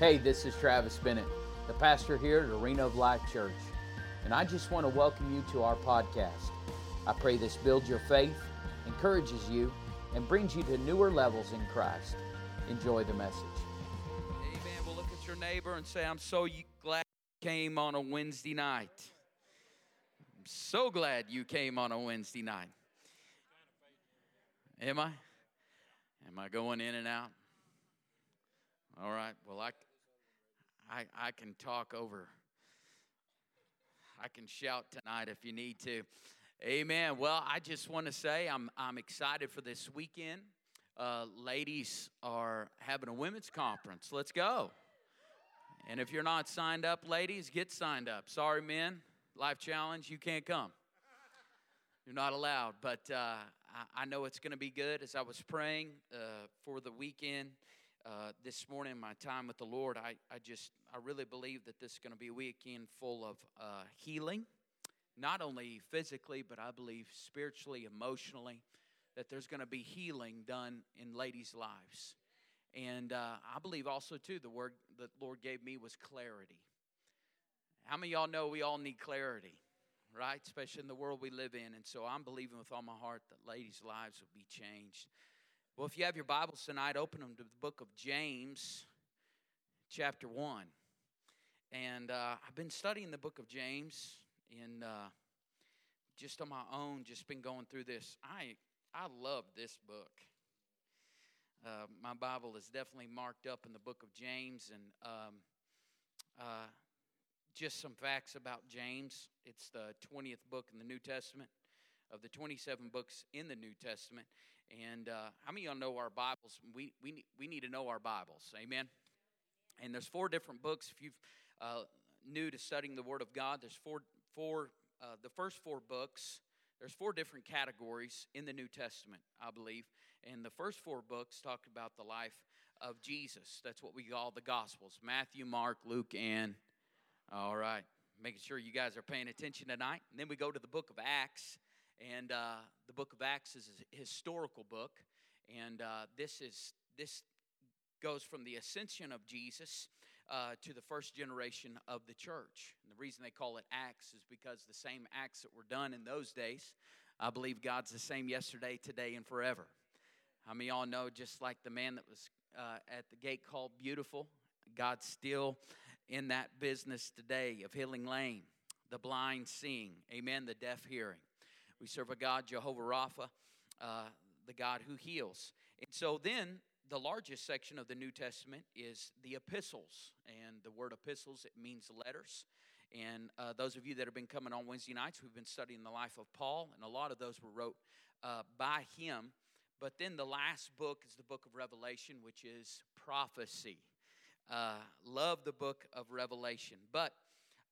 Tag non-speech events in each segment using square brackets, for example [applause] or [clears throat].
Hey, this is Travis Bennett, the pastor here at Arena of Life Church, and I just want to welcome you to our podcast. I pray this builds your faith, encourages you, and brings you to newer levels in Christ. Enjoy the message. Amen. Well, look at your neighbor and say, I'm so glad you came on a Wednesday night. I'm so glad you came on a Wednesday night. Am I? Am I going in and out? All right. Well, I, I, I can talk over. I can shout tonight if you need to. Amen. Well, I just want to say I'm, I'm excited for this weekend. Uh, ladies are having a women's conference. Let's go. And if you're not signed up, ladies, get signed up. Sorry, men, life challenge, you can't come. You're not allowed. But uh, I, know it's going to be good. As I was praying uh, for the weekend, uh, this morning, my time with the Lord, I, I just, I really believe that this is going to be a weekend full of uh, healing, not only physically, but I believe spiritually, emotionally, that there's going to be healing done in ladies' lives. And uh, I believe also, too, the word that Lord gave me was clarity. How many y'all know we all need clarity, right? Especially in the world we live in. And so I'm believing with all my heart that ladies' lives will be changed. Well, if you have your Bibles tonight, open them to the book of James, chapter 1. And uh, I've been studying the book of James in uh, just on my own, just been going through this. I, I love this book. Uh, my Bible is definitely marked up in the book of James, and um, uh, just some facts about James. It's the 20th book in the New Testament of the 27 books in the New Testament. And uh, how many of y'all know our Bibles? We, we, we need to know our Bibles. Amen. And there's four different books. If you've uh, new to studying the Word of God, there's four, four uh, the first four books, there's four different categories in the New Testament, I believe. And the first four books talk about the life of Jesus. That's what we call the Gospels Matthew, Mark, Luke, and all right, making sure you guys are paying attention tonight. And then we go to the book of Acts, and uh, the book of Acts is a historical book, and uh, this is this goes from the ascension of Jesus uh, to the first generation of the church. And the reason they call it Acts is because the same acts that were done in those days, I believe God's the same yesterday, today, and forever. How many y'all know just like the man that was uh, at the gate called Beautiful, God's still in that business today of healing lame, the blind seeing, amen, the deaf hearing. We serve a God, Jehovah Rapha, uh, the God who heals. And so then the largest section of the New Testament is the epistles. And the word epistles, it means letters. And uh, those of you that have been coming on Wednesday nights, we've been studying the life of Paul, and a lot of those were wrote uh, by him. But then the last book is the book of Revelation, which is prophecy. Uh, love the book of Revelation. But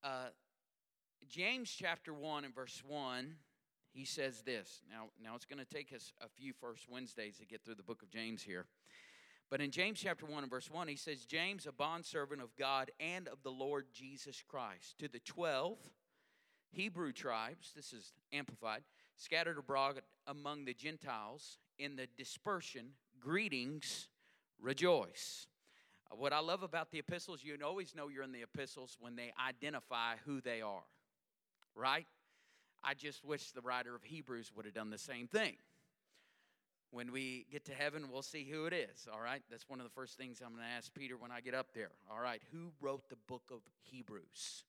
uh, James chapter 1 and verse 1 he says this. Now, now it's going to take us a few first Wednesdays to get through the book of James here. But in James chapter 1 and verse 1, he says, James, a bondservant of God and of the Lord Jesus Christ, to the 12 Hebrew tribes, this is amplified, scattered abroad among the Gentiles in the dispersion, greetings, rejoice. Uh, what I love about the epistles, you always know you're in the epistles when they identify who they are, right? I just wish the writer of Hebrews would have done the same thing. When we get to heaven, we'll see who it is, all right? That's one of the first things I'm going to ask Peter when I get up there. All right, who wrote the book of Hebrews?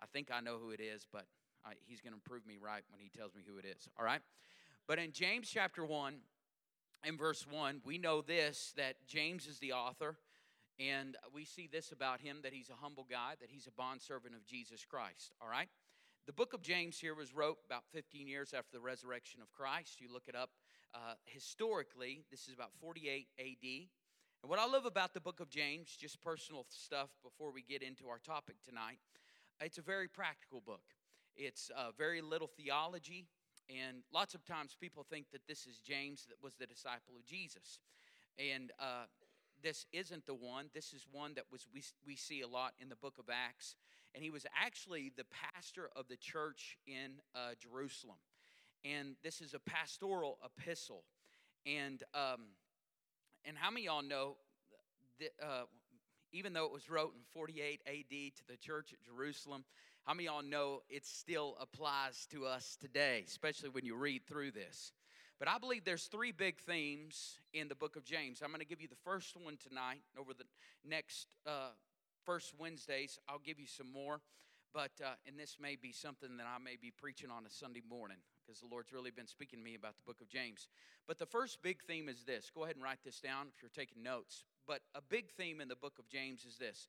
I think I know who it is, but I, he's going to prove me right when he tells me who it is, all right? But in James chapter 1 and verse 1, we know this that James is the author, and we see this about him that he's a humble guy, that he's a bondservant of Jesus Christ, all right? The book of James here was wrote about 15 years after the resurrection of Christ. You look it up uh, historically, this is about 48 AD. And what I love about the book of James, just personal stuff before we get into our topic tonight, it's a very practical book. It's uh, very little theology, and lots of times people think that this is James that was the disciple of Jesus. And uh, this isn't the one. This is one that was we, we see a lot in the book of Acts and he was actually the pastor of the church in uh, Jerusalem. And this is a pastoral epistle. And um, and how many y'all know that uh, even though it was wrote in 48 AD to the church at Jerusalem, how many y'all know it still applies to us today, especially when you read through this? But I believe there's three big themes in the book of James. I'm going to give you the first one tonight. Over the next uh, first Wednesdays, I'll give you some more. But, uh, and this may be something that I may be preaching on a Sunday morning because the Lord's really been speaking to me about the book of James. But the first big theme is this. Go ahead and write this down if you're taking notes. But a big theme in the book of James is this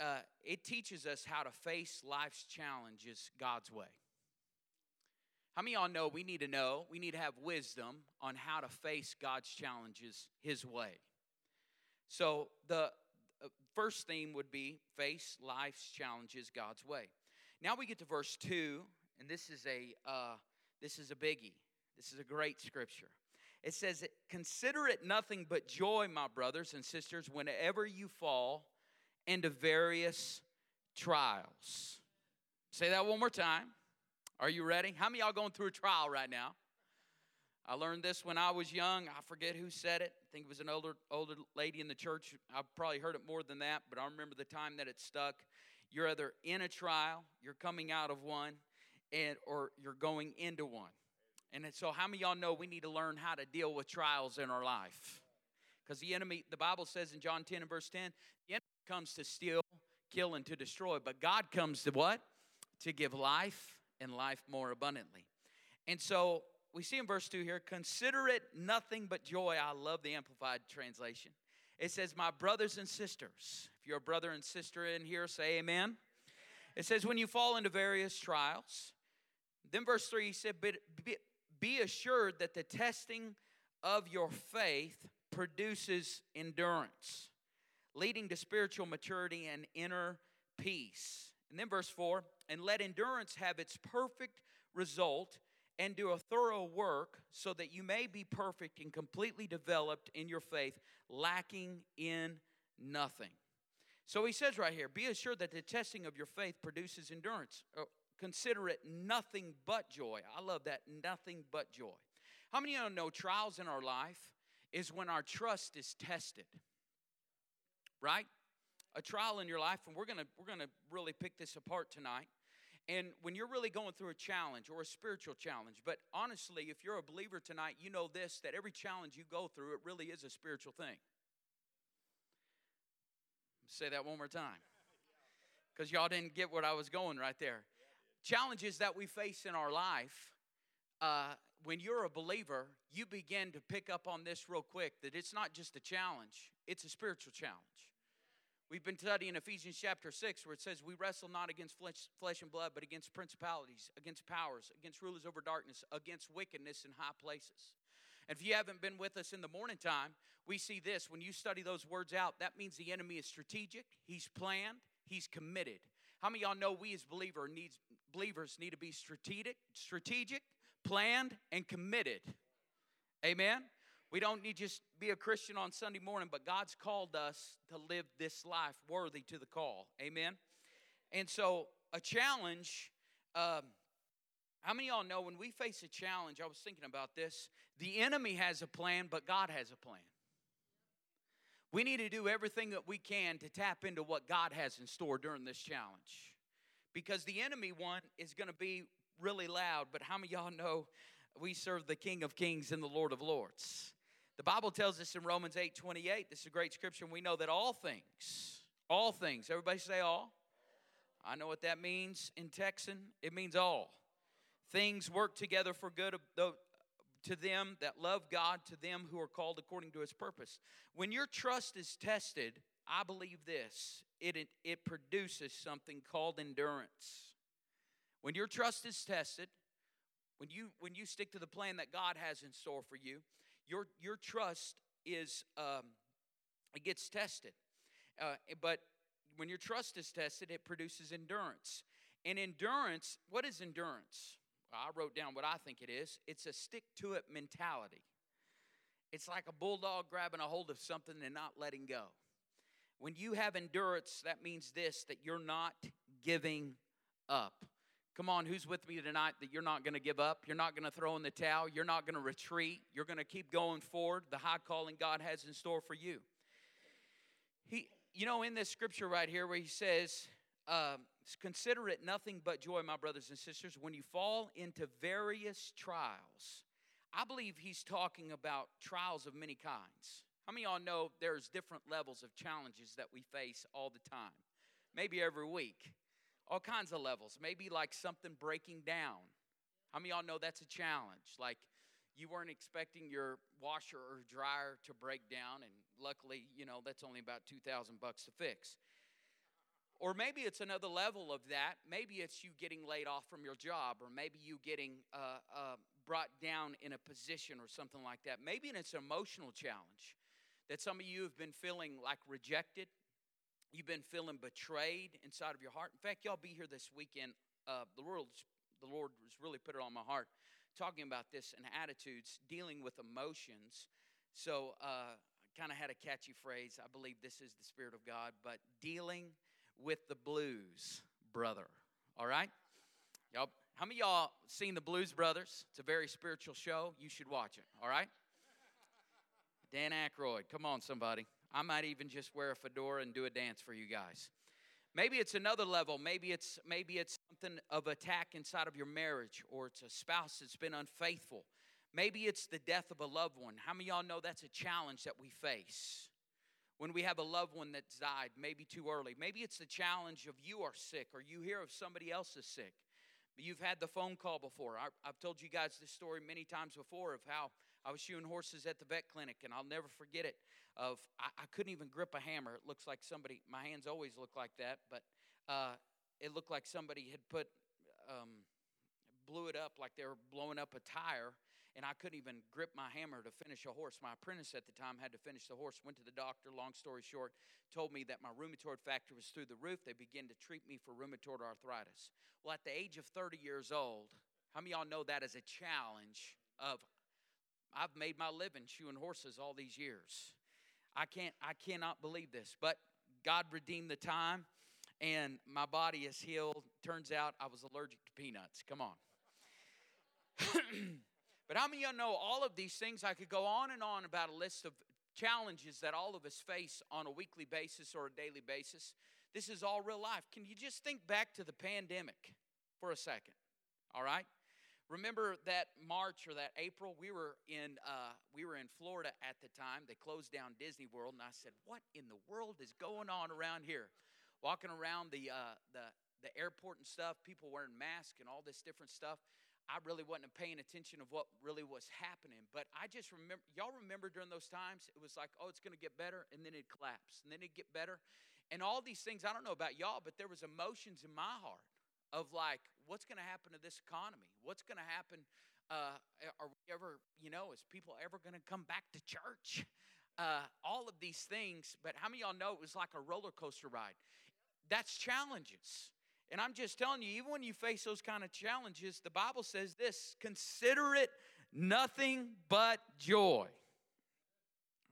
uh, it teaches us how to face life's challenges God's way. How many of y'all know we need to know, we need to have wisdom on how to face God's challenges His way? So, the first theme would be face life's challenges God's way. Now we get to verse 2, and this is a, uh, this is a biggie. This is a great scripture. It says, Consider it nothing but joy, my brothers and sisters, whenever you fall into various trials. Say that one more time. Are you ready? How many y'all going through a trial right now? I learned this when I was young. I forget who said it. I think it was an older older lady in the church. I've probably heard it more than that, but I remember the time that it stuck. You're either in a trial, you're coming out of one, and or you're going into one. And so how many y'all know we need to learn how to deal with trials in our life? Because the enemy, the Bible says in John 10 and verse 10, the enemy comes to steal, kill, and to destroy. But God comes to what? To give life and life more abundantly. And so we see in verse 2 here consider it nothing but joy. I love the Amplified translation. It says, My brothers and sisters, if you're a brother and sister in here, say amen. It says, When you fall into various trials, then verse 3 he said, Be, be, assured that the testing of your faith produces endurance, leading to spiritual maturity and inner peace. And then verse 4 and let endurance have its perfect result and do a thorough work so that you may be perfect and completely developed in your faith, lacking in nothing. So he says right here be assured that the testing of your faith produces endurance. Uh, consider it nothing but joy. I love that, nothing but joy. How many of you know trials in our life is when our trust is tested? Right? A trial in your life, and we're gonna we're gonna really pick this apart tonight. And when you're really going through a challenge or a spiritual challenge, but honestly, if you're a believer tonight, you know this that every challenge you go through, it really is a spiritual thing. Say that one more time. Because y'all didn't get what I was going right there. Challenges that we face in our life, uh, when you're a believer, you begin to pick up on this real quick that it's not just a challenge, it's a spiritual challenge. We've been studying Ephesians chapter 6, where it says, We wrestle not against flesh, flesh, and blood, but against principalities, against powers, against rulers over darkness, against wickedness in high places. And if you haven't been with us in the morning time, we see this. When you study those words out, that means the enemy is strategic, he's planned, he's committed. How many y'all know we as believer needs, believers need to be strategic, strategic, planned, and committed? Amen? We don't need just be a Christian on Sunday morning, but God's called us to live this life worthy to the call. Amen. And so, a challenge. Um, how many y'all know when we face a challenge? I was thinking about this. The enemy has a plan, but God has a plan. We need to do everything that we can to tap into what God has in store during this challenge. Because the enemy one is going to be really loud, but how many y'all know we serve the King of Kings and the Lord of Lords? The Bible tells us in Romans 8 28, this is a great scripture, and we know that all things, all things, everybody say all. I know what that means in Texan. It means all. Things work together for good to them that love God, to them who are called according to his purpose. When your trust is tested, I believe this it, it, it produces something called endurance. When your trust is tested, when you when you stick to the plan that God has in store for you, your, your trust is, um, it gets tested. Uh, but when your trust is tested, it produces endurance. And endurance, what is endurance? I wrote down what I think it is it's a stick to it mentality. It's like a bulldog grabbing a hold of something and not letting go. When you have endurance, that means this that you're not giving up. Come on, who's with me tonight that you're not going to give up? You're not going to throw in the towel. You're not going to retreat. You're going to keep going forward, the high calling God has in store for you. He, you know, in this scripture right here where he says, um, Consider it nothing but joy, my brothers and sisters, when you fall into various trials. I believe he's talking about trials of many kinds. How many of y'all know there's different levels of challenges that we face all the time? Maybe every week. All kinds of levels. Maybe like something breaking down. How many y'all know that's a challenge? Like you weren't expecting your washer or dryer to break down, and luckily, you know, that's only about 2,000 bucks to fix. Or maybe it's another level of that. Maybe it's you getting laid off from your job, or maybe you getting uh, uh, brought down in a position or something like that. Maybe it's an emotional challenge that some of you have been feeling like rejected. You've been feeling betrayed inside of your heart. In fact, y'all be here this weekend. Uh, the Lord, the Lord has really put it on my heart, talking about this and attitudes, dealing with emotions. So, uh, I kind of had a catchy phrase. I believe this is the Spirit of God, but dealing with the Blues Brother. All right? Y'all, how many y'all seen the Blues Brothers? It's a very spiritual show. You should watch it. All right? Dan Aykroyd. Come on, somebody. I might even just wear a fedora and do a dance for you guys. Maybe it's another level. Maybe it's maybe it's something of attack inside of your marriage, or it's a spouse that's been unfaithful. Maybe it's the death of a loved one. How many y'all know that's a challenge that we face? when we have a loved one that's died, maybe too early. Maybe it's the challenge of you are sick or you hear of somebody else is sick. You've had the phone call before. I, have told you guys this story many times before of how I was shoeing horses at the vet clinic, and I'll never forget it. Of I, I couldn't even grip a hammer. It looks like somebody. My hands always look like that, but uh, it looked like somebody had put um, blew it up like they were blowing up a tire and I couldn't even grip my hammer to finish a horse. My apprentice at the time had to finish the horse. Went to the doctor, long story short, told me that my rheumatoid factor was through the roof. They began to treat me for rheumatoid arthritis. Well, at the age of 30 years old, how many y'all know that is a challenge of I've made my living shoeing horses all these years. I can't I cannot believe this, but God redeemed the time and my body is healed. Turns out I was allergic to peanuts. Come on. [clears throat] But how many of you know all of these things? I could go on and on about a list of challenges that all of us face on a weekly basis or a daily basis. This is all real life. Can you just think back to the pandemic for a second? All right? Remember that March or that April? We were in uh, we were in Florida at the time. They closed down Disney World, and I said, "What in the world is going on around here?" Walking around the uh, the the airport and stuff, people wearing masks and all this different stuff. I really wasn't paying attention of what really was happening. But I just remember, y'all remember during those times, it was like, oh, it's going to get better, and then it collapsed, and then it'd get better. And all these things, I don't know about y'all, but there was emotions in my heart of like, what's going to happen to this economy? What's going to happen? Uh, are we ever, you know, is people ever going to come back to church? Uh, all of these things. But how many y'all know it was like a roller coaster ride? That's challenges. And I'm just telling you, even when you face those kind of challenges, the Bible says this consider it nothing but joy.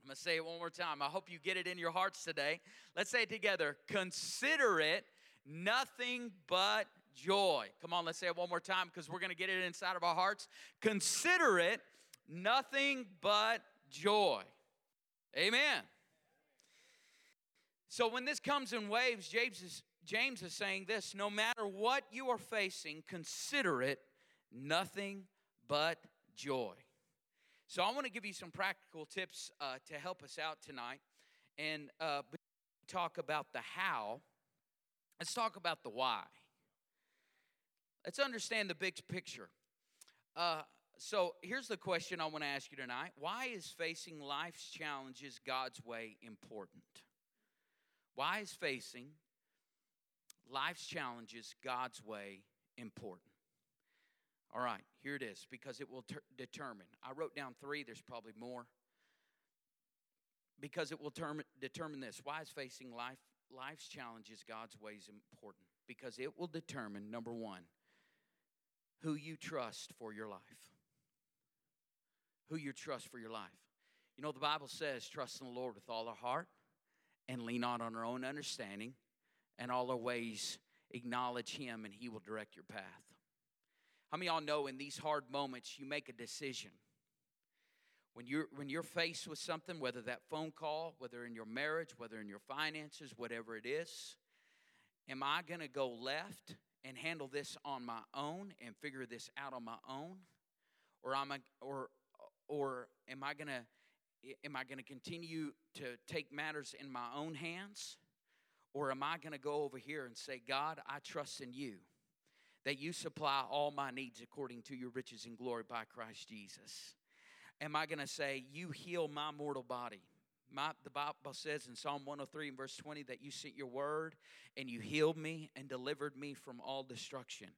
I'm going to say it one more time. I hope you get it in your hearts today. Let's say it together. Consider it nothing but joy. Come on, let's say it one more time because we're going to get it inside of our hearts. Consider it nothing but joy. Amen. So when this comes in waves, James is James is saying this no matter what you are facing, consider it nothing but joy. So, I want to give you some practical tips uh, to help us out tonight and uh, talk about the how. Let's talk about the why. Let's understand the big picture. Uh, so, here's the question I want to ask you tonight Why is facing life's challenges God's way important? Why is facing life's challenges God's way important. All right, here it is because it will ter- determine. I wrote down three, there's probably more. Because it will term- determine this. Why is facing life, life's challenges God's ways important? Because it will determine, number one, who you trust for your life. Who you trust for your life. You know, the Bible says, trust in the Lord with all our heart and lean not on our own understanding and all our ways acknowledge Him, and He will direct your path. How many of y'all know in these hard moments you make a decision? when you're when you're faced with something whether that phone call whether in your marriage whether in your finances whatever it is am i going to go left and handle this on my own and figure this out on my own or am i or or am i going to am i going to continue to take matters in my own hands or am i going to go over here and say god i trust in you that you supply all my needs according to your riches and glory by christ jesus am I going to say, You heal my mortal body? My, the Bible says in Psalm 103 and verse 20 that you sent your word and you healed me and delivered me from all destruction.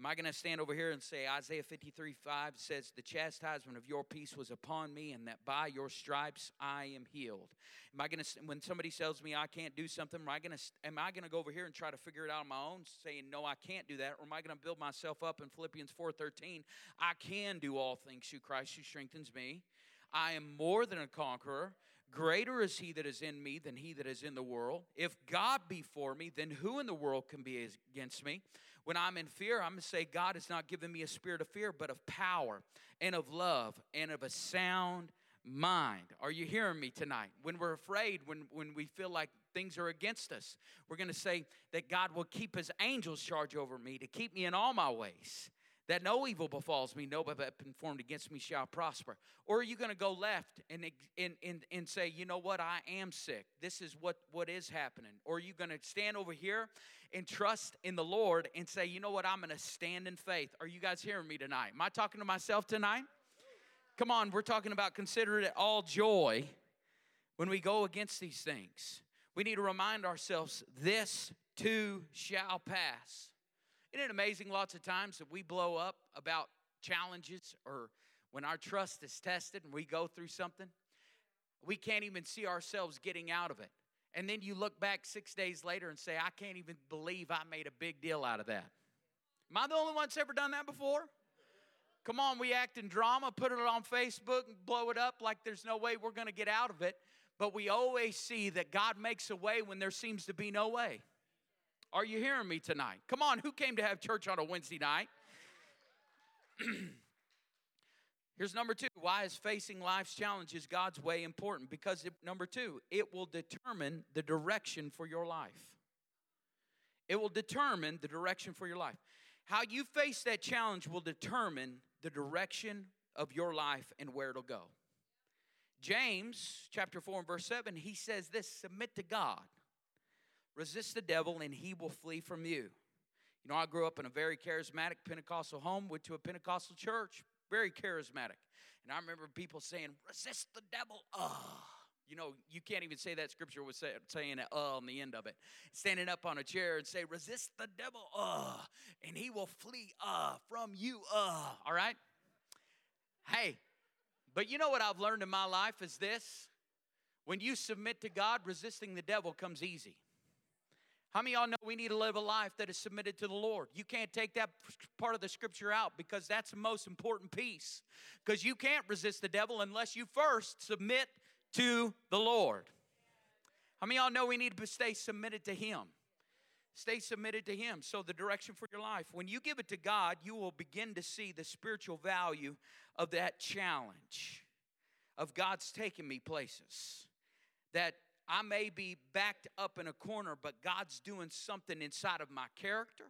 Am I going to stand over here and say Isaiah 53 5 says, The chastisement of your peace was upon me, and that by your stripes I am healed? Am I going to, when somebody tells me I can't do something, am I going to, am I going to go over here and try to figure it out on my own, saying, No, I can't do that? Or am I going to build myself up in Philippians 4 13? I can do all things through Christ who strengthens me. I am more than a conqueror. Greater is he that is in me than he that is in the world. If God be for me, then who in the world can be against me? When I'm in fear, I'm going to say, God has not given me a spirit of fear, but of power and of love and of a sound mind. Are you hearing me tonight? When we're afraid, when, when we feel like things are against us, we're going to say that God will keep his angels charge over me to keep me in all my ways that no evil befalls me, no weapon formed against me shall prosper? Or are you going to go left and, and, and, and say, you know what, I am sick. This is what, what is happening. Or are you going to stand over here and trust in the Lord and say, you know what, I'm going to stand in faith? Are you guys hearing me tonight? Am I talking to myself tonight? Come on, we're talking about consider it all joy when we go against these things. We need to remind ourselves this too shall pass. Isn't it amazing lots of times that we blow up about challenges or when our trust is tested and we go through something? We can't even see ourselves getting out of it. And then you look back six days later and say, I can't even believe I made a big deal out of that. Am I the only one that's ever done that before? Come on, we act in drama, put it on Facebook, and blow it up like there's no way we're going to get out of it. But we always see that God makes a way when there seems to be no way. Are you hearing me tonight? Come on, who came to have church on a Wednesday night? [clears throat] Here's number two. Why is facing life's challenges God's way important? Because, it, number two, it will determine the direction for your life. It will determine the direction for your life. How you face that challenge will determine the direction of your life and where it'll go. James chapter 4 and verse 7, he says this submit to God Resist the devil and he will flee from you. You know, I grew up in a very charismatic Pentecostal home, went to a Pentecostal church, very charismatic. And I remember people saying, resist the devil. Ah. You know, you can't even say that scripture was say, saying it uh on the end of it. Standing up on a chair and say, resist the devil, uh, and he will flee uh from you, uh. All right? Hey, but you know what I've learned in my life is this when you submit to God, resisting the devil comes easy. How many y'all know we need to live a life that is submitted to the Lord? You can't take that part of the scripture out because that's the most important piece. Because you can't resist the devil unless you first submit to the Lord. How many y'all know we need to stay submitted to Him? Stay submitted to Him. So, the direction for your life. When you give it to God, you will begin to see the spiritual value of that challenge of God's taking me places. That I may be backed up in a corner, but God's doing something inside of my character.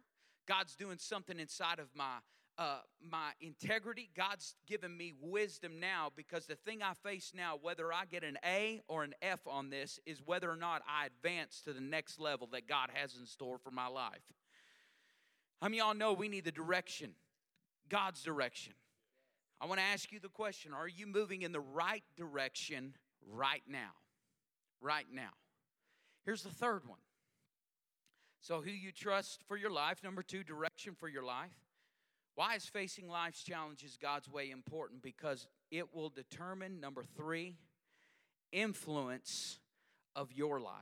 God's doing something inside of my uh, my integrity. God's given me wisdom now because the thing I face now, whether I get an A or an F on this, is whether or not I advance to the next level that God has in store for my life. How many y'all know we need the direction, God's direction? I want to ask you the question Are you moving in the right direction right now? Right now. Here's the third one. So, who you trust for your life. Number two, direction for your life. Why is facing life's challenges God's way important? Because it will determine, number three, influence of your life.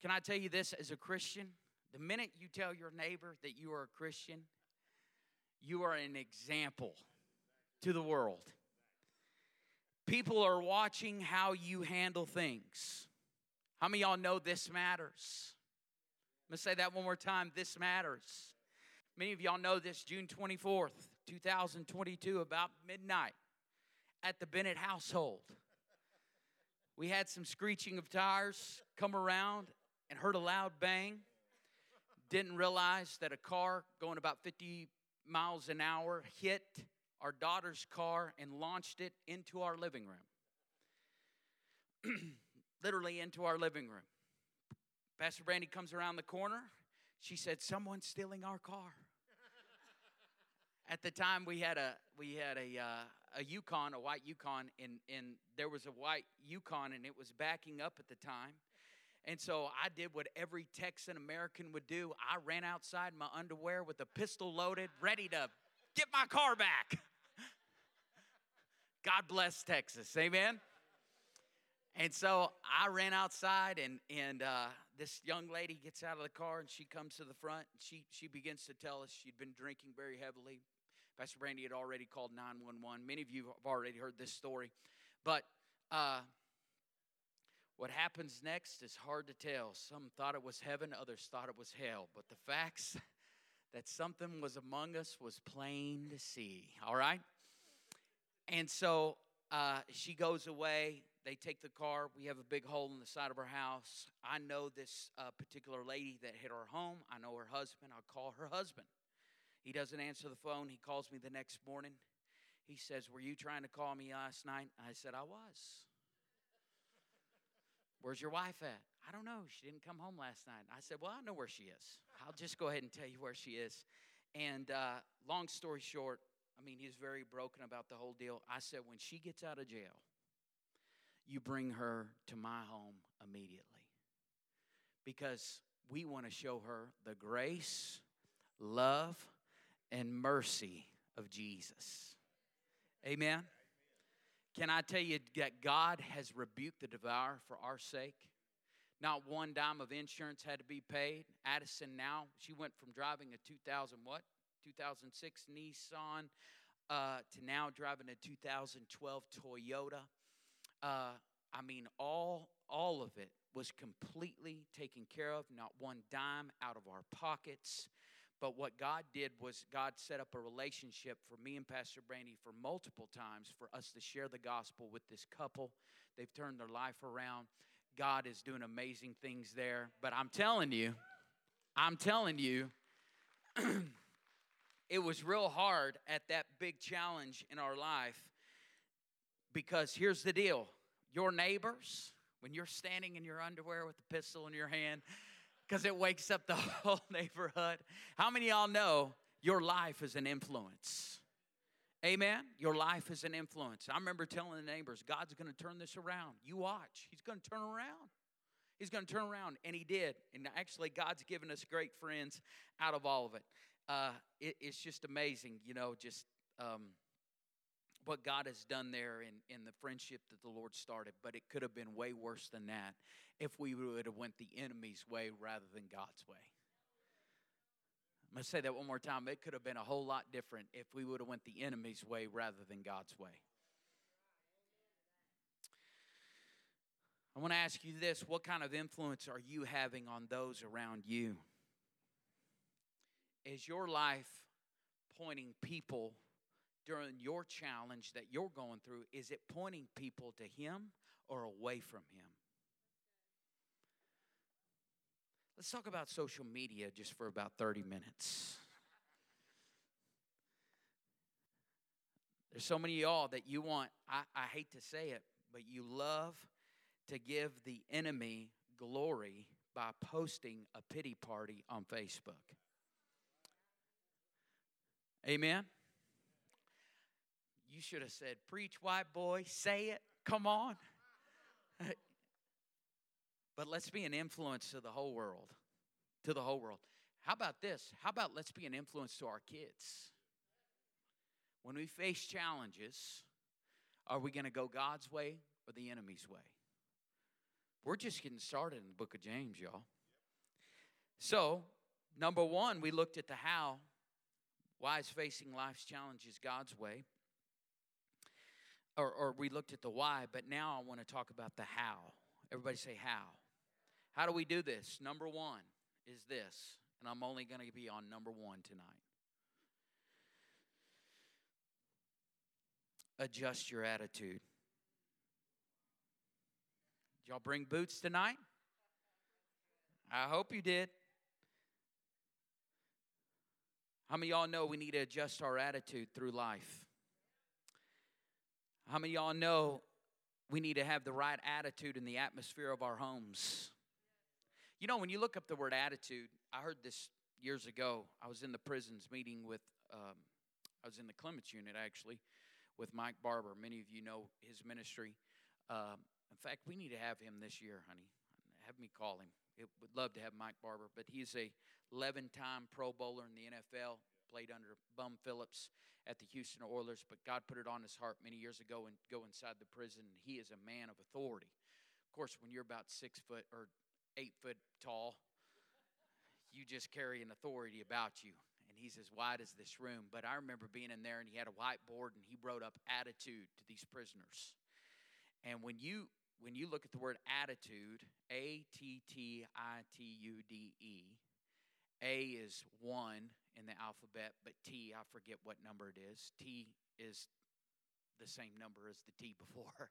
Can I tell you this as a Christian? The minute you tell your neighbor that you are a Christian, you are an example to the world. People are watching how you handle things. How many y'all know this matters? I'm gonna say that one more time. This matters. Many of y'all know this June 24th, 2022, about midnight, at the Bennett household. We had some screeching of tires come around and heard a loud bang. Didn't realize that a car going about 50 miles an hour hit our daughter's car and launched it into our living room. [clears throat] Literally into our living room. Pastor Brandy comes around the corner. She said, Someone's stealing our car. [laughs] At the time, we had a we had a uh, a Yukon, a white Yukon, and and there was a white Yukon, and it was backing up at the time. And so I did what every Texan American would do. I ran outside in my underwear with a pistol loaded, ready to get my car back. [laughs] God bless Texas. Amen. And so I ran outside, and and uh, this young lady gets out of the car, and she comes to the front. And she she begins to tell us she'd been drinking very heavily. Pastor Brandy had already called 911. Many of you have already heard this story, but uh, what happens next is hard to tell. Some thought it was heaven, others thought it was hell. But the facts [laughs] that something was among us was plain to see. All right, and so uh, she goes away they take the car. We have a big hole in the side of our house. I know this uh, particular lady that hit our home. I know her husband. I'll call her husband. He doesn't answer the phone. He calls me the next morning. He says, Were you trying to call me last night? I said, I was. Where's your wife at? I don't know. She didn't come home last night. I said, Well, I know where she is. I'll just go ahead and tell you where she is. And uh, long story short, I mean, he's very broken about the whole deal. I said, When she gets out of jail, you bring her to my home immediately. Because we want to show her the grace, love, and mercy of Jesus. Amen. Can I tell you that God has rebuked the devourer for our sake? Not one dime of insurance had to be paid. Addison now, she went from driving a 2000 what? 2006 Nissan uh, to now driving a 2012 Toyota. Uh, I mean, all all of it was completely taken care of. Not one dime out of our pockets. But what God did was God set up a relationship for me and Pastor Brandy for multiple times for us to share the gospel with this couple. They've turned their life around. God is doing amazing things there. But I'm telling you, I'm telling you, [clears throat] it was real hard at that big challenge in our life because here's the deal your neighbors, when you're standing in your underwear with a pistol in your hand, because it wakes up the [laughs] whole neighborhood. How many y'all know your life is an influence? Amen. Your life is an influence. I remember telling the neighbors, God's going to turn this around. You watch. He's going to turn around. He's going to turn around. And He did. And actually, God's given us great friends out of all of it. Uh, it it's just amazing, you know, just um, what God has done there in, in the friendship that the Lord started, but it could have been way worse than that if we would have went the enemy's way rather than God's way. I'm going to say that one more time. It could have been a whole lot different if we would have went the enemy's way rather than God's way. I want to ask you this, what kind of influence are you having on those around you? Is your life pointing people during your challenge that you're going through, is it pointing people to Him or away from Him? Let's talk about social media just for about 30 minutes. There's so many of y'all that you want, I, I hate to say it, but you love to give the enemy glory by posting a pity party on Facebook. Amen. You should have said, Preach, white boy, say it, come on. [laughs] but let's be an influence to the whole world. To the whole world. How about this? How about let's be an influence to our kids? When we face challenges, are we going to go God's way or the enemy's way? We're just getting started in the book of James, y'all. So, number one, we looked at the how. Why is facing life's challenges God's way? or, or we looked at the why, but now I want to talk about the how. Everybody say how. How do we do this? Number one is this, and I'm only going to be on number one tonight. adjust your attitude. Did y'all bring boots tonight? I hope you did. How many of y'all know we need to adjust our attitude through life? How many of y'all know we need to have the right attitude in the atmosphere of our homes? You know, when you look up the word attitude, I heard this years ago. I was in the prisons meeting with, um, I was in the Clemens unit actually, with Mike Barber. Many of you know his ministry. Um, in fact, we need to have him this year, honey. Have me call him. It, would love to have Mike Barber, but he's a 11-time Pro Bowler in the NFL. Played under Bum Phillips at the Houston Oilers, but God put it on his heart many years ago and go inside the prison. He is a man of authority. Of course, when you're about six foot or eight foot tall, you just carry an authority about you. And he's as wide as this room. But I remember being in there and he had a whiteboard and he wrote up attitude to these prisoners. And when you when you look at the word attitude, A T T I T U D E, A is one in the alphabet, but T, I forget what number it is. T is the same number as the T [laughs] before.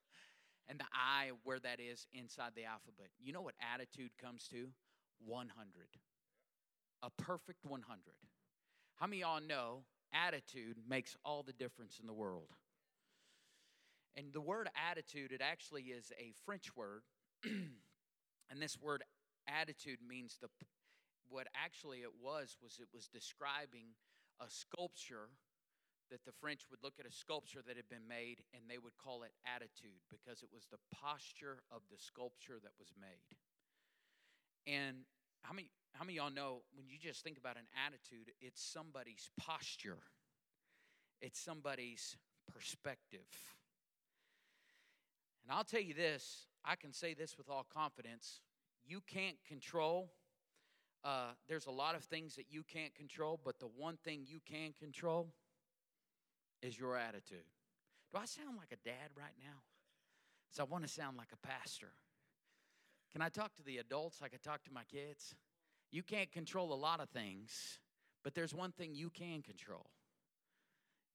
And the I, where that is inside the alphabet. You know what attitude comes to? 100. A perfect 100. How many y'all know attitude makes all the difference in the world? And the word attitude, it actually is a French word. [clears throat] and this word attitude means the what actually it was was it was describing a sculpture that the French would look at a sculpture that had been made and they would call it attitude because it was the posture of the sculpture that was made. And how many how many y'all know when you just think about an attitude, it's somebody's posture. It's somebody's perspective. And I'll tell you this I can say this with all confidence you can't control. Uh, there's a lot of things that you can't control, but the one thing you can control is your attitude. Do I sound like a dad right now? So I want to sound like a pastor. Can I talk to the adults like I talk to my kids? You can't control a lot of things, but there's one thing you can control.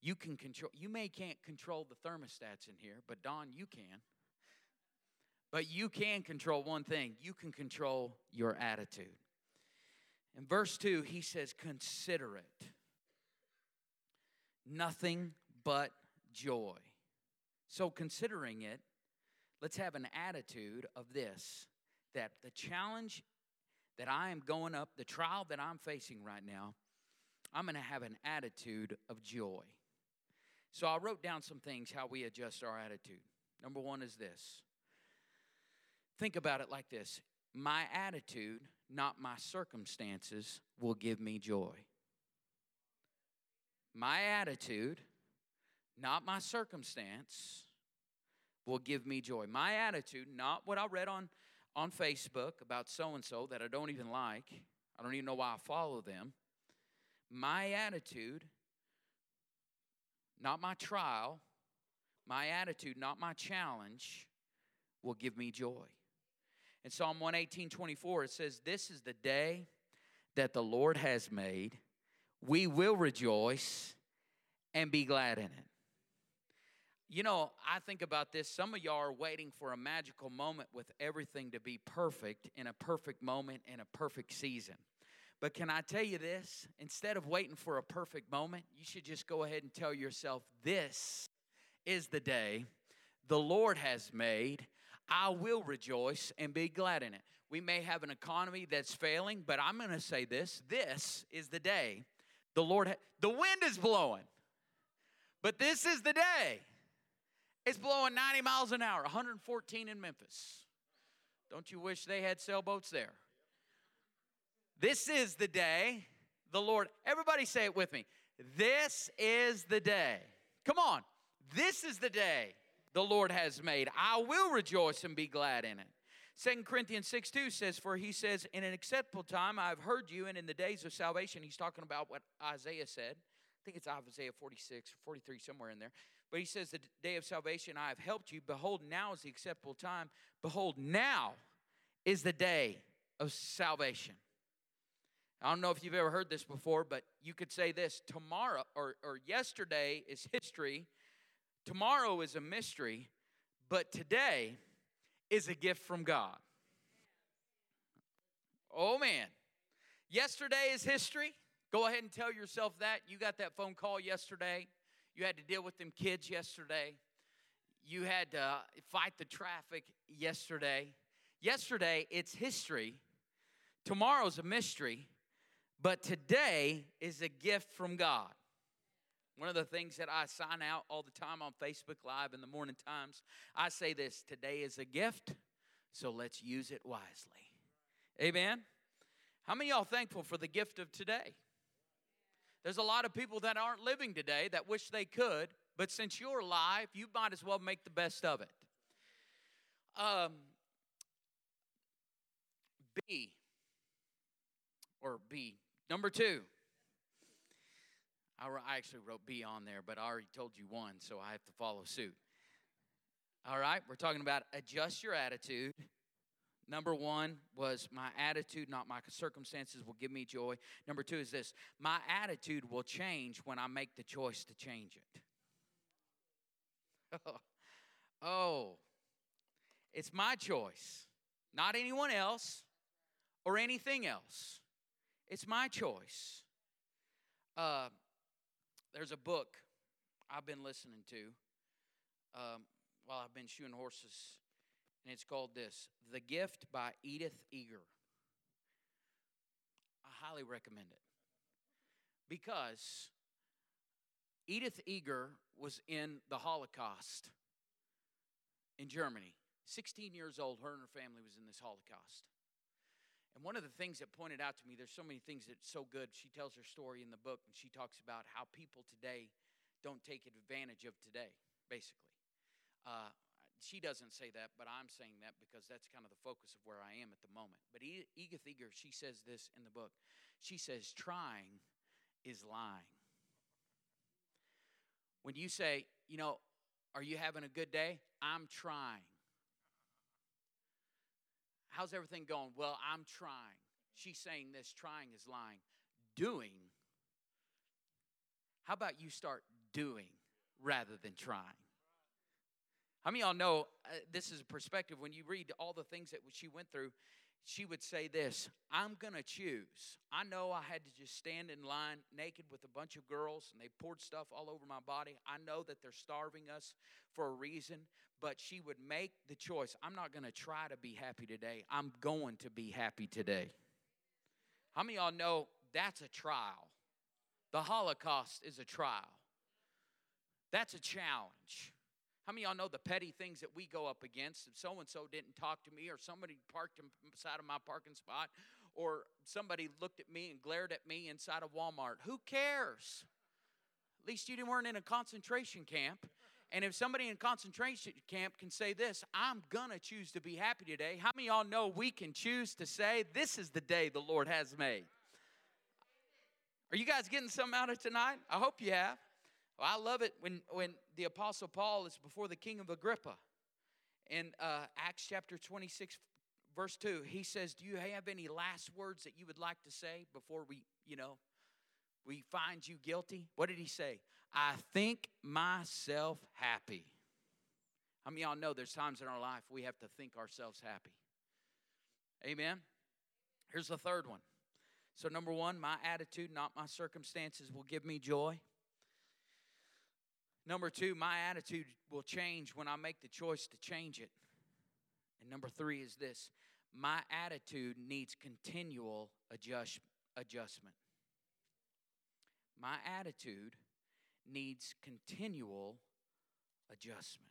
You can control, you may can't control the thermostats in here, but Don, you can. But you can control one thing you can control your attitude. In verse 2, he says, Consider it nothing but joy. So, considering it, let's have an attitude of this that the challenge that I am going up, the trial that I'm facing right now, I'm going to have an attitude of joy. So, I wrote down some things how we adjust our attitude. Number one is this Think about it like this my attitude, not my circumstances, will give me joy. My attitude, not my circumstance, will give me joy. My attitude, not what I read on, on Facebook about so and so that I don't even like, I don't even know why I follow them. My attitude, not my trial, my attitude, not my challenge, will give me joy. In Psalm 118 24, it says, This is the day that the Lord has made. We will rejoice and be glad in it. You know, I think about this. Some of y'all are waiting for a magical moment with everything to be perfect in a perfect moment in a perfect season. But can I tell you this? Instead of waiting for a perfect moment, you should just go ahead and tell yourself, This is the day the Lord has made, I will rejoice and be glad in it. We may have an economy that's failing, but I'm going to say this this is the day the Lord, ha- the wind is blowing, but this is the day. It's blowing 90 miles an hour, 114 in Memphis. Don't you wish they had sailboats there? This is the day the Lord, everybody say it with me. This is the day. Come on. This is the day the Lord has made. I will rejoice and be glad in it. Second Corinthians 6 2 says, For he says, In an acceptable time I have heard you, and in the days of salvation, he's talking about what Isaiah said. I think it's Isaiah 46 or 43, somewhere in there. But he says, The day of salvation I have helped you. Behold, now is the acceptable time. Behold, now is the day of salvation. I don't know if you've ever heard this before, but you could say this tomorrow or, or yesterday is history, Tomorrow is a mystery, but today is a gift from God. Oh man. Yesterday is history. Go ahead and tell yourself that. You got that phone call yesterday. You had to deal with them kids yesterday. You had to fight the traffic yesterday. Yesterday, it's history. Tomorrow's a mystery. But today is a gift from God. One of the things that I sign out all the time on Facebook Live in the morning times, I say this today is a gift, so let's use it wisely. Amen. How many y'all thankful for the gift of today? There's a lot of people that aren't living today that wish they could, but since you're alive, you might as well make the best of it. Um, B or B number two. I actually wrote B on there, but I already told you one, so I have to follow suit. All right, we're talking about adjust your attitude. Number one was my attitude, not my circumstances, will give me joy. Number two is this my attitude will change when I make the choice to change it. [laughs] oh, it's my choice, not anyone else or anything else. It's my choice. Uh, there's a book I've been listening to um, while I've been shoeing horses and it's called this The Gift by Edith Eger. I highly recommend it because Edith Eger was in the Holocaust in Germany. 16 years old, her and her family was in this Holocaust. And one of the things that pointed out to me, there's so many things that's so good. She tells her story in the book, and she talks about how people today don't take advantage of today, basically. Uh, she doesn't say that, but I'm saying that because that's kind of the focus of where I am at the moment. But Edith Eger, she says this in the book. She says, trying is lying. When you say, you know, are you having a good day? I'm trying. How's everything going? Well, I'm trying. She's saying this trying is lying. Doing. How about you start doing rather than trying? How many y'all know uh, this is a perspective when you read all the things that she went through? She would say this I'm going to choose. I know I had to just stand in line naked with a bunch of girls and they poured stuff all over my body. I know that they're starving us for a reason, but she would make the choice. I'm not going to try to be happy today. I'm going to be happy today. How many y'all know that's a trial? The Holocaust is a trial, that's a challenge. How many y'all know the petty things that we go up against? If so and so didn't talk to me, or somebody parked inside of my parking spot, or somebody looked at me and glared at me inside of Walmart, who cares? At least you weren't in a concentration camp. And if somebody in concentration camp can say this, I'm gonna choose to be happy today. How many y'all know we can choose to say, This is the day the Lord has made? Are you guys getting some out of tonight? I hope you have. Well, I love it when, when the Apostle Paul is before the king of Agrippa. In uh, Acts chapter 26, verse 2, he says, Do you have any last words that you would like to say before we, you know, we find you guilty? What did he say? I think myself happy. How many y'all know there's times in our life we have to think ourselves happy? Amen. Here's the third one. So, number one, my attitude, not my circumstances, will give me joy. Number two, my attitude will change when I make the choice to change it. And number three is this my attitude needs continual adjust, adjustment. My attitude needs continual adjustment.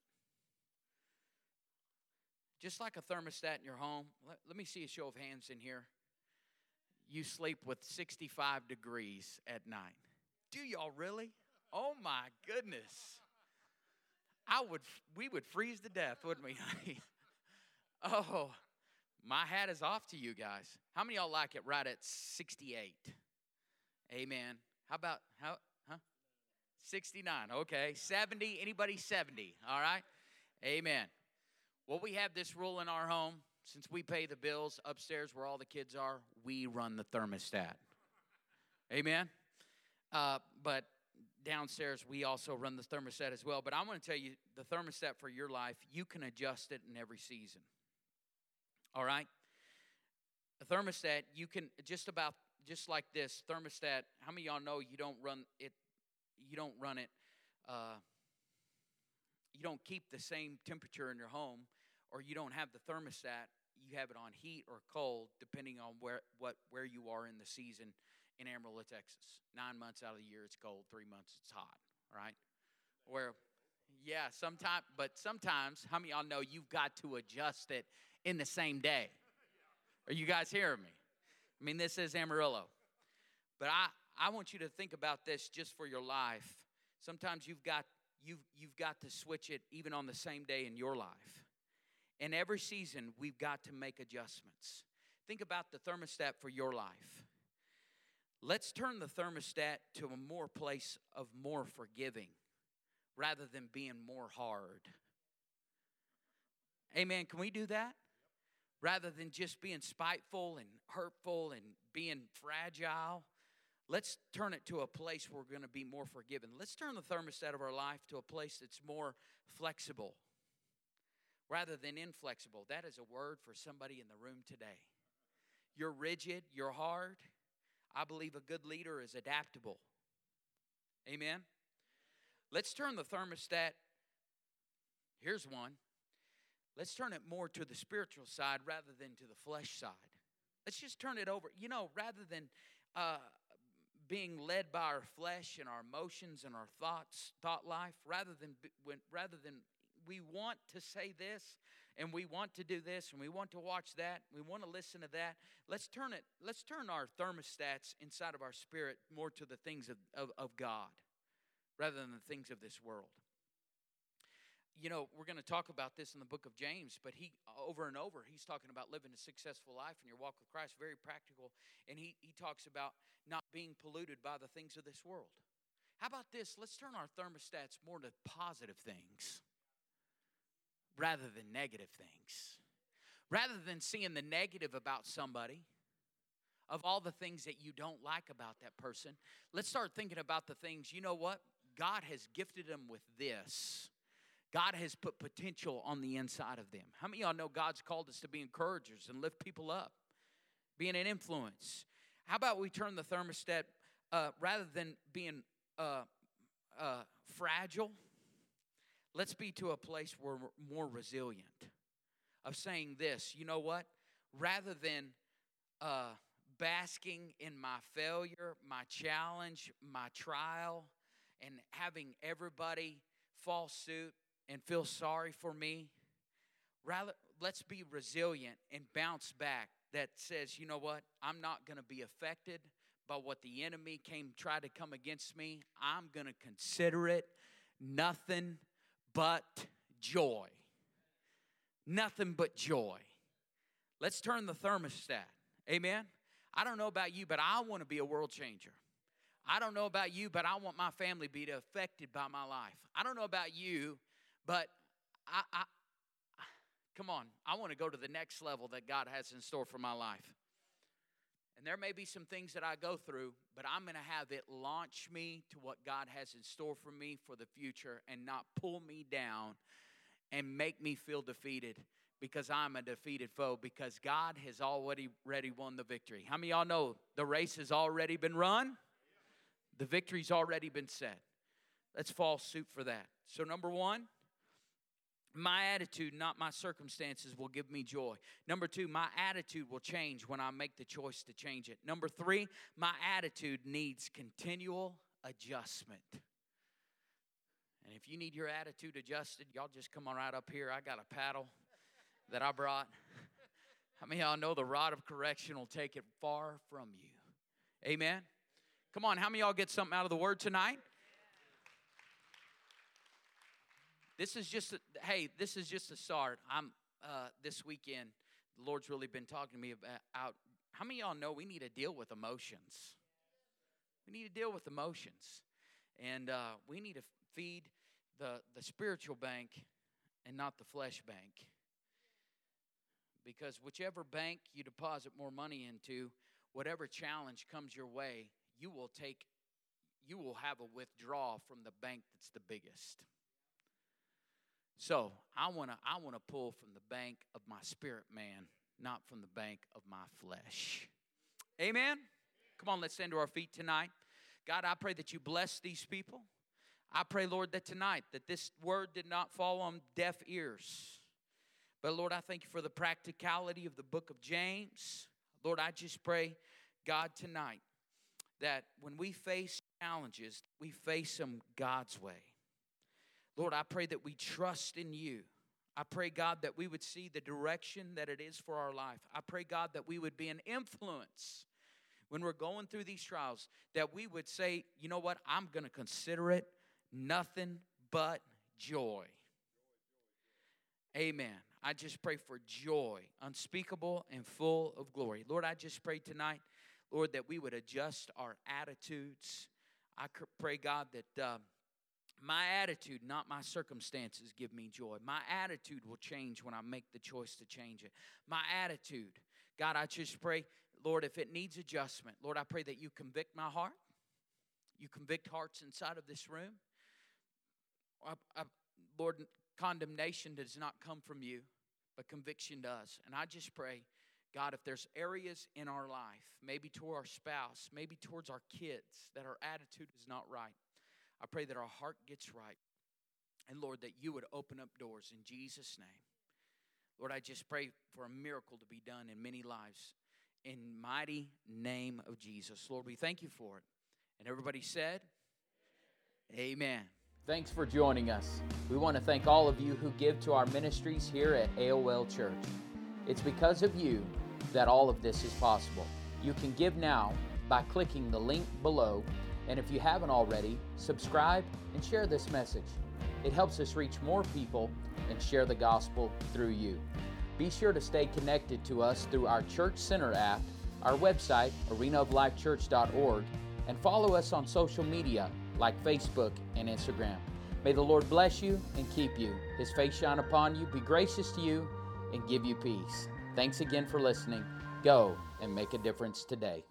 Just like a thermostat in your home, let, let me see a show of hands in here. You sleep with 65 degrees at night. Do y'all really? Oh my goodness. I would we would freeze to death, wouldn't we, honey? [laughs] oh, my hat is off to you guys. How many y'all like it right at 68? Amen. How about how? 69. Okay. 70. Anybody 70? All right. Amen. Well, we have this rule in our home. Since we pay the bills upstairs where all the kids are, we run the thermostat. Amen. Uh, but downstairs, we also run the thermostat as well. But I want to tell you the thermostat for your life, you can adjust it in every season. All right? A thermostat, you can just about just like this thermostat. How many y'all know you don't run it? You don't run it. Uh, you don't keep the same temperature in your home, or you don't have the thermostat. You have it on heat or cold, depending on where what where you are in the season in Amarillo, Texas. Nine months out of the year it's cold, three months it's hot, right? Where, yeah, sometimes, but sometimes, how many y'all know you've got to adjust it in the same day? Are you guys hearing me? I mean, this is Amarillo. But I, I want you to think about this just for your life. Sometimes you've got you've you've got to switch it even on the same day in your life. And every season we've got to make adjustments. Think about the thermostat for your life. Let's turn the thermostat to a more place of more forgiving rather than being more hard. Amen. Can we do that? Rather than just being spiteful and hurtful and being fragile, let's turn it to a place where we're going to be more forgiven. Let's turn the thermostat of our life to a place that's more flexible rather than inflexible. That is a word for somebody in the room today. You're rigid, you're hard I believe a good leader is adaptable. Amen? Let's turn the thermostat. Here's one. Let's turn it more to the spiritual side rather than to the flesh side. Let's just turn it over. You know, rather than uh, being led by our flesh and our emotions and our thoughts, thought life, rather than when, rather than we want to say this and we want to do this and we want to watch that we want to listen to that let's turn it let's turn our thermostats inside of our spirit more to the things of, of, of god rather than the things of this world you know we're going to talk about this in the book of james but he over and over he's talking about living a successful life in your walk with christ very practical and he, he talks about not being polluted by the things of this world how about this let's turn our thermostats more to positive things rather than negative things. Rather than seeing the negative about somebody, of all the things that you don't like about that person, let's start thinking about the things, you know what? God has gifted them with this. God has put potential on the inside of them. How many y'all know God's called us to be encouragers and lift people up, being an influence? How about we turn the thermostat uh, rather than being uh, uh, fragile? Let's be to a place where we're more resilient. Of saying this, you know what? Rather than uh, basking in my failure, my challenge, my trial, and having everybody fall suit and feel sorry for me, rather let's be resilient and bounce back that says, you know what? I'm not going to be affected by what the enemy came try to come against me. I'm going to consider it nothing but joy. Nothing but joy. Let's turn the thermostat. Amen. I don't know about you, but I want to be a world changer. I don't know about you, but I want my family to be affected by my life. I don't know about you, but I, I come on, I want to go to the next level that God has in store for my life. And there may be some things that I go through, but I'm going to have it launch me to what God has in store for me for the future and not pull me down and make me feel defeated because I'm a defeated foe because God has already ready won the victory. How many y'all know the race has already been run? The victory's already been set. Let's fall suit for that. So number 1, my attitude, not my circumstances, will give me joy. Number two, my attitude will change when I make the choice to change it. Number three, my attitude needs continual adjustment. And if you need your attitude adjusted, y'all just come on right up here. I got a paddle that I brought. [laughs] How many y'all know the rod of correction will take it far from you? Amen. Come on, how many y'all get something out of the word tonight? This is just, a, hey, this is just a start. I'm, uh, this weekend, the Lord's really been talking to me about how many y'all know we need to deal with emotions? We need to deal with emotions. And uh, we need to feed the, the spiritual bank and not the flesh bank. Because whichever bank you deposit more money into, whatever challenge comes your way, you will take you will have a withdrawal from the bank that's the biggest. So I want to I want to pull from the bank of my spirit man, not from the bank of my flesh. Amen. Come on, let's stand to our feet tonight. God, I pray that you bless these people. I pray, Lord, that tonight that this word did not fall on deaf ears. But Lord, I thank you for the practicality of the book of James. Lord, I just pray, God, tonight that when we face challenges, we face them God's way. Lord, I pray that we trust in you. I pray, God, that we would see the direction that it is for our life. I pray, God, that we would be an influence when we're going through these trials, that we would say, you know what, I'm going to consider it nothing but joy. Amen. I just pray for joy, unspeakable and full of glory. Lord, I just pray tonight, Lord, that we would adjust our attitudes. I pray, God, that. Uh, my attitude, not my circumstances, give me joy. My attitude will change when I make the choice to change it. My attitude, God, I just pray, Lord, if it needs adjustment, Lord, I pray that you convict my heart. You convict hearts inside of this room. I, I, Lord, condemnation does not come from you, but conviction does. And I just pray, God, if there's areas in our life, maybe toward our spouse, maybe towards our kids, that our attitude is not right, I pray that our heart gets right. And Lord, that you would open up doors in Jesus' name. Lord, I just pray for a miracle to be done in many lives. In mighty name of Jesus. Lord, we thank you for it. And everybody said, Amen. Thanks for joining us. We want to thank all of you who give to our ministries here at AOL Church. It's because of you that all of this is possible. You can give now by clicking the link below and if you haven't already, subscribe and share this message. It helps us reach more people and share the gospel through you. Be sure to stay connected to us through our Church Center app, our website, arenaoflifechurch.org, and follow us on social media like Facebook and Instagram. May the Lord bless you and keep you. His face shine upon you, be gracious to you, and give you peace. Thanks again for listening. Go and make a difference today.